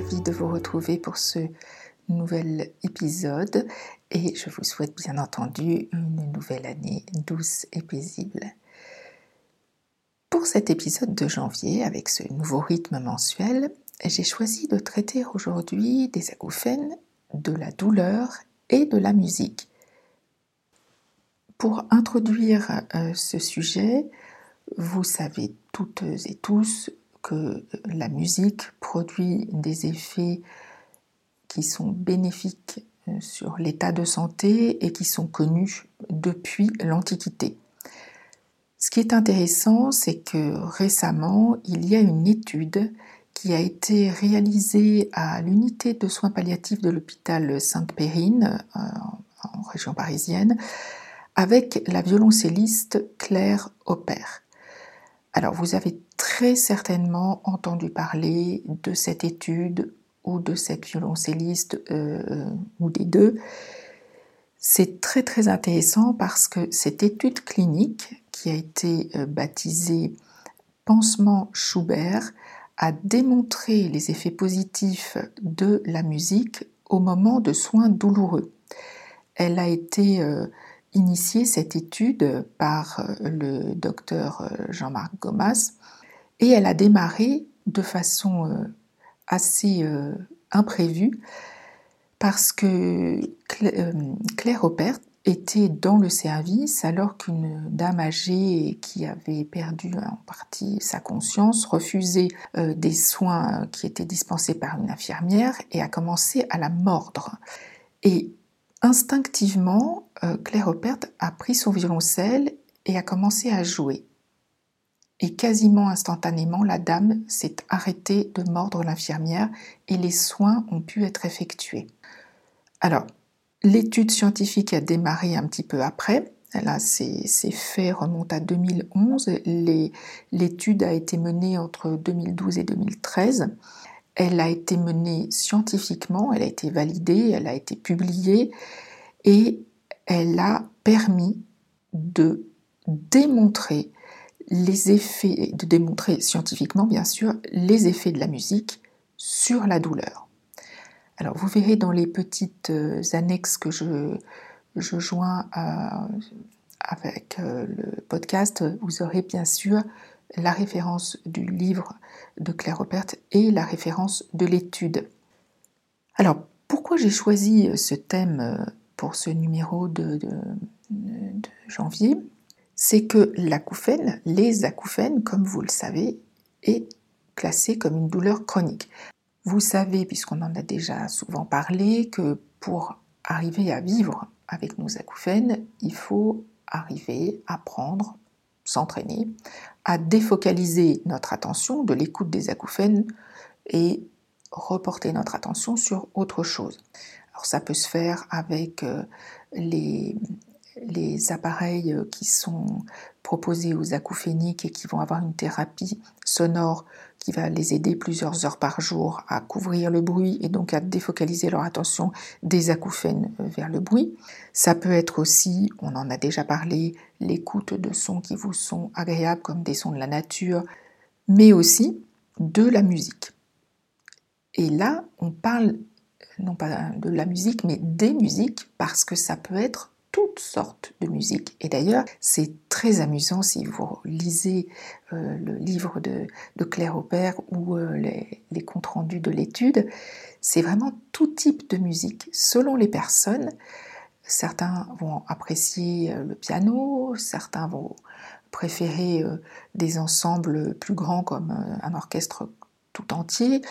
de vous retrouver pour ce nouvel épisode et je vous souhaite bien entendu une nouvelle année douce et paisible. Pour cet épisode de janvier, avec ce nouveau rythme mensuel, j'ai choisi de traiter aujourd'hui des acouphènes, de la douleur et de la musique. Pour introduire euh, ce sujet, vous savez toutes et tous que la musique produit des effets qui sont bénéfiques euh, sur l'état de santé et qui sont connus depuis l'Antiquité. Ce qui est intéressant, c'est que récemment, il y a une étude qui a été réalisée à l'unité de soins palliatifs de l'hôpital Sainte-Périne euh, en région parisienne avec la violoncelliste Claire Aubert. Alors vous avez très certainement entendu parler de cette étude ou de cette violoncelliste euh, ou des deux. C'est très très intéressant parce que cette étude clinique qui a été euh, baptisée Pansement Schubert a démontré les effets positifs de la musique au moment de soins douloureux. Elle a été euh, initiée, cette étude, par le docteur Jean-Marc Gomas et elle a démarré de façon euh, assez euh, imprévue parce que euh, Claire Aubert était dans le service alors qu'une dame âgée qui avait perdu en partie sa conscience refusait des soins qui étaient dispensés par une infirmière et a commencé à la mordre. Instinctivement, Claire Aubert a pris son violoncelle et a commencé à jouer et quasiment instantanément, la dame s'est arrêtée de mordre l'infirmière et les soins ont pu être effectués. Alors, l'étude scientifique a démarré un petit peu après. Là, ces, faits remontent à 2011. L'étude a été menée entre 2012 et 2013. Elle a été menée scientifiquement, elle a été validée, elle a été publiée et elle a permis de démontrer les effets, de démontrer scientifiquement bien sûr, les effets de la musique sur la douleur. Alors vous verrez dans les petites euh, annexes que je, joins avec euh, le podcast, vous aurez bien sûr la référence du livre de Claire Rupert et la référence de l'étude. Alors pourquoi j'ai choisi ce thème euh, pour ce numéro de janvier? C'est que l'acouphène, les acouphènes, comme vous le savez, est classé comme une douleur chronique. Vous savez, puisqu'on en a déjà souvent parlé, que pour arriver à vivre avec nos acouphènes, il faut arriver, à apprendre, s'entraîner, à défocaliser notre attention de l'écoute des acouphènes et reporter notre attention sur autre chose. Alors ça peut se faire avec euh, les, les appareils euh, qui sont proposés aux acouphéniques et qui vont avoir une thérapie sonore qui va les aider plusieurs heures par jour à couvrir le bruit et donc à défocaliser leur attention des acouphènes euh, vers le bruit. Ça peut être aussi, on en a déjà parlé, l'écoute de sons qui vous sont agréables comme des sons de la nature, mais aussi de la musique. Et là, on parle non pas de la musique, mais des musiques, parce que ça peut être toutes sortes de musique. Et d'ailleurs, c'est très amusant si vous lisez euh, le livre de, Claire Aubert ou euh, les, comptes rendus de l'étude. C'est vraiment tout type de musique selon les personnes. Certains vont apprécier euh, le piano, certains vont préférer des ensembles plus grands comme un orchestre tout entier.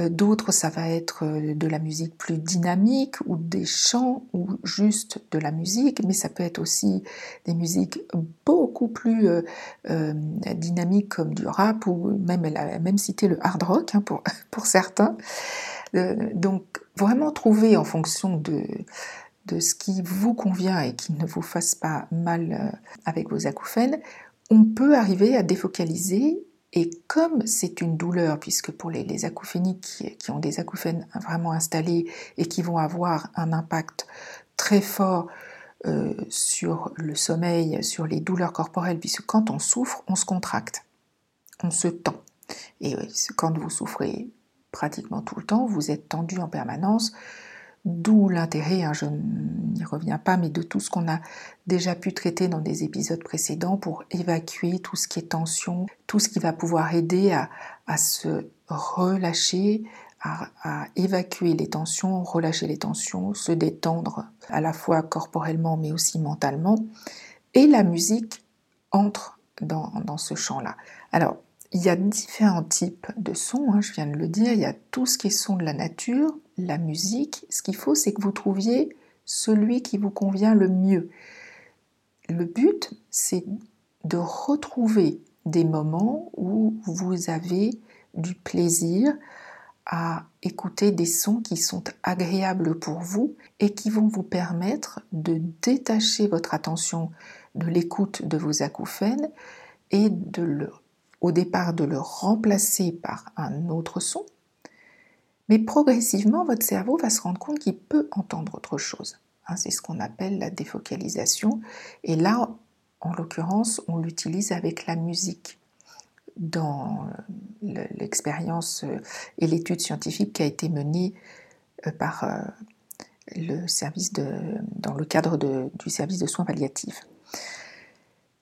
Euh, d'autres, ça va être euh, de la musique plus dynamique ou des chants ou juste de la musique, mais ça peut être aussi des musiques beaucoup plus euh, dynamiques comme du rap ou même elle a même cité le hard rock hein, pour, certains. donc vraiment trouver en fonction de, de ce qui vous convient et qui ne vous fasse pas mal avec vos acouphènes, on peut arriver à défocaliser et comme c'est une douleur, puisque pour les, acouphéniques qui, ont des acouphènes vraiment installés et qui vont avoir un impact très fort euh, sur le sommeil, sur les douleurs corporelles, puisque quand on souffre, on se contracte, on se tend. Et quand vous souffrez pratiquement tout le temps, vous êtes tendu en permanence, d'où l'intérêt, hein, je n'y reviens pas, mais de tout ce qu'on a déjà pu traiter dans des épisodes précédents pour évacuer tout ce qui est tension, tout ce qui va pouvoir aider à, se relâcher, à, évacuer les tensions, relâcher les tensions, se détendre à la fois corporellement mais aussi mentalement. Et la musique entre dans, dans ce champ-là. Alors, il y a différents types de sons, hein, je viens de le dire, il y a tout ce qui est son de la nature, la musique. Ce qu'il faut, c'est que vous trouviez celui qui vous convient le mieux. Le but, c'est de retrouver des moments où vous avez du plaisir à écouter des sons qui sont agréables pour vous et qui vont vous permettre de détacher votre attention de l'écoute de vos acouphènes et de le au départ de le remplacer par un autre son, mais progressivement, votre cerveau va se rendre compte qu'il peut entendre autre chose. Hein, c'est ce qu'on appelle la défocalisation. Et là, en l'occurrence, on l'utilise avec la musique. Dans l'expérience et l'étude scientifique qui a été menée euh, par euh, le service dans le cadre du service de soins palliatifs.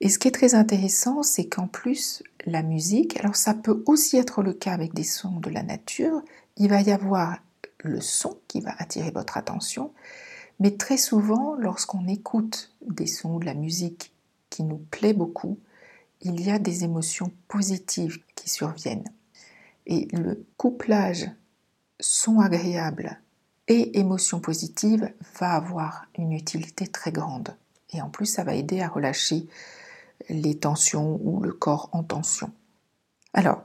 Et ce qui est très intéressant, c'est qu'en plus, la musique, alors ça peut aussi être le cas avec des sons de la nature, il va y avoir le son qui va attirer votre attention, mais très souvent, lorsqu'on écoute des sons de la musique qui nous plaît beaucoup, il y a des émotions positives qui surviennent. Et le couplage son agréable et émotion positive va avoir une utilité très grande. Et en plus, ça va aider à relâcher les tensions ou le corps en tension. Alors,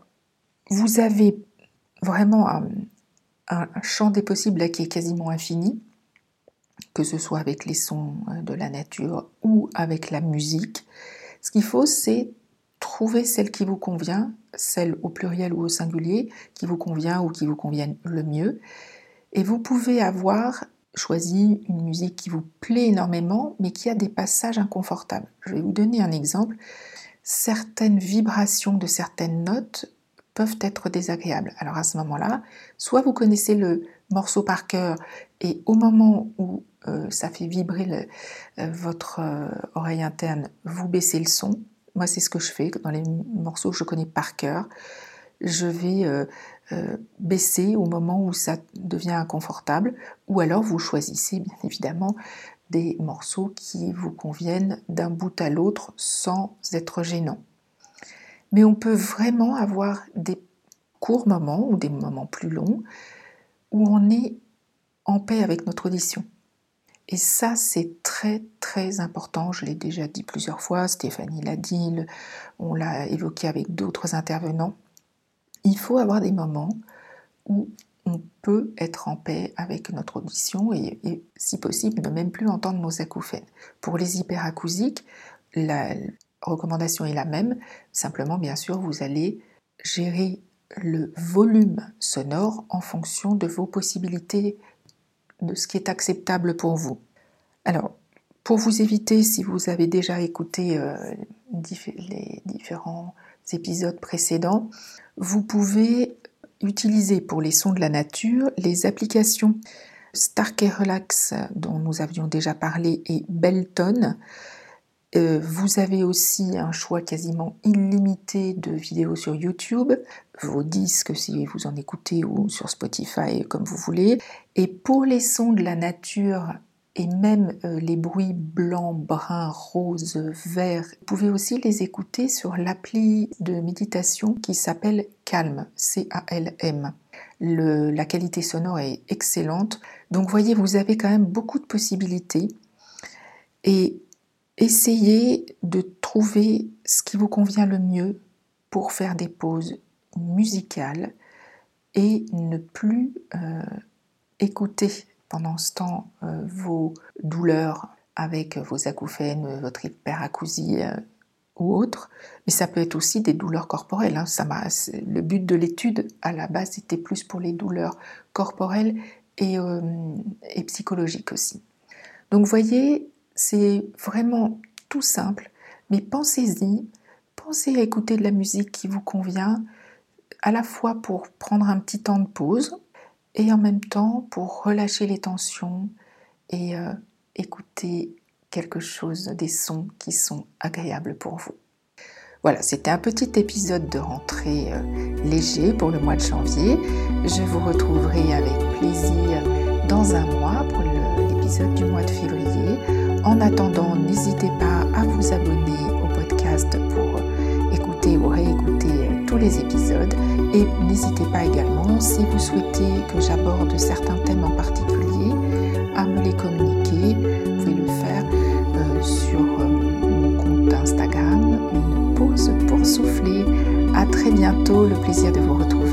vous avez vraiment un, champ des possibles qui est quasiment infini, que ce soit avec les sons euh, de la nature ou avec la musique. Ce qu'il faut, c'est trouver celle qui vous convient, celle au pluriel ou au singulier, qui vous convient ou qui vous convienne le mieux. Et vous pouvez avoir choisi une musique qui vous plaît énormément, mais qui a des passages inconfortables. Je vais vous donner un exemple. Certaines vibrations de certaines notes peuvent être désagréables. Alors à ce moment-là, soit vous connaissez le morceau par cœur et au moment où euh, ça fait vibrer euh, votre euh, oreille interne, vous baissez le son. Moi, c'est ce que je fais dans les morceaux que je connais par cœur. Je vais euh, baisser au moment où ça devient inconfortable, ou alors vous choisissez bien évidemment des morceaux qui vous conviennent d'un bout à l'autre sans être gênant. Mais on peut vraiment avoir des courts moments ou des moments plus longs où on est en paix avec notre audition. Et ça, c'est très très important. Je l'ai déjà dit plusieurs fois, Stéphanie l'a dit, on l'a évoqué avec d'autres intervenants il faut avoir des moments où on peut être en paix avec notre audition et, si possible, ne même plus entendre nos acouphènes. Pour les hyperacousiques, la recommandation est la même, simplement, bien sûr, vous allez gérer le volume sonore en fonction de vos possibilités, de ce qui est acceptable pour vous. Alors, pour vous éviter, si vous avez déjà écouté euh, les différents épisodes précédents, vous pouvez utiliser pour les sons de la nature les applications Starkey Relax dont nous avions déjà parlé et Belton. Euh, vous avez aussi un choix quasiment illimité de vidéos sur YouTube, vos disques si vous en écoutez ou sur Spotify comme vous voulez. Et pour les sons de la nature et même euh, les bruits blancs, bruns, roses, verts. Vous pouvez aussi les écouter sur l'appli de méditation qui s'appelle Calm, C-A-L-M. la qualité sonore est excellente. Donc voyez, vous avez quand même beaucoup de possibilités. Et essayez de trouver ce qui vous convient le mieux pour faire des pauses musicales et ne plus euh, écouter pendant ce temps euh, vos douleurs avec vos acouphènes, votre hyperacousie euh, ou autre, mais ça peut être aussi des douleurs corporelles. Hein. Le but de l'étude à la base c'était plus pour les douleurs corporelles et, euh, et psychologiques aussi. Donc voyez, c'est vraiment tout simple, mais pensez-y, pensez à écouter de la musique qui vous convient, à la fois pour prendre un petit temps de pause et en même temps pour relâcher les tensions et euh, écouter quelque chose, des sons qui sont agréables pour vous. Voilà, c'était un petit épisode de rentrée euh, léger pour le mois de janvier. Je vous retrouverai avec plaisir dans un mois pour l'épisode du mois de février. En attendant, n'hésitez pas à vous abonner au podcast pour écouter ou réécouter tous les épisodes. Et n'hésitez pas également, si vous souhaitez que j'aborde certains thèmes en particulier, à me les communiquer. Vous pouvez le faire euh, sur mon compte Instagram, une pause pour souffler. À très bientôt, le plaisir de vous retrouver.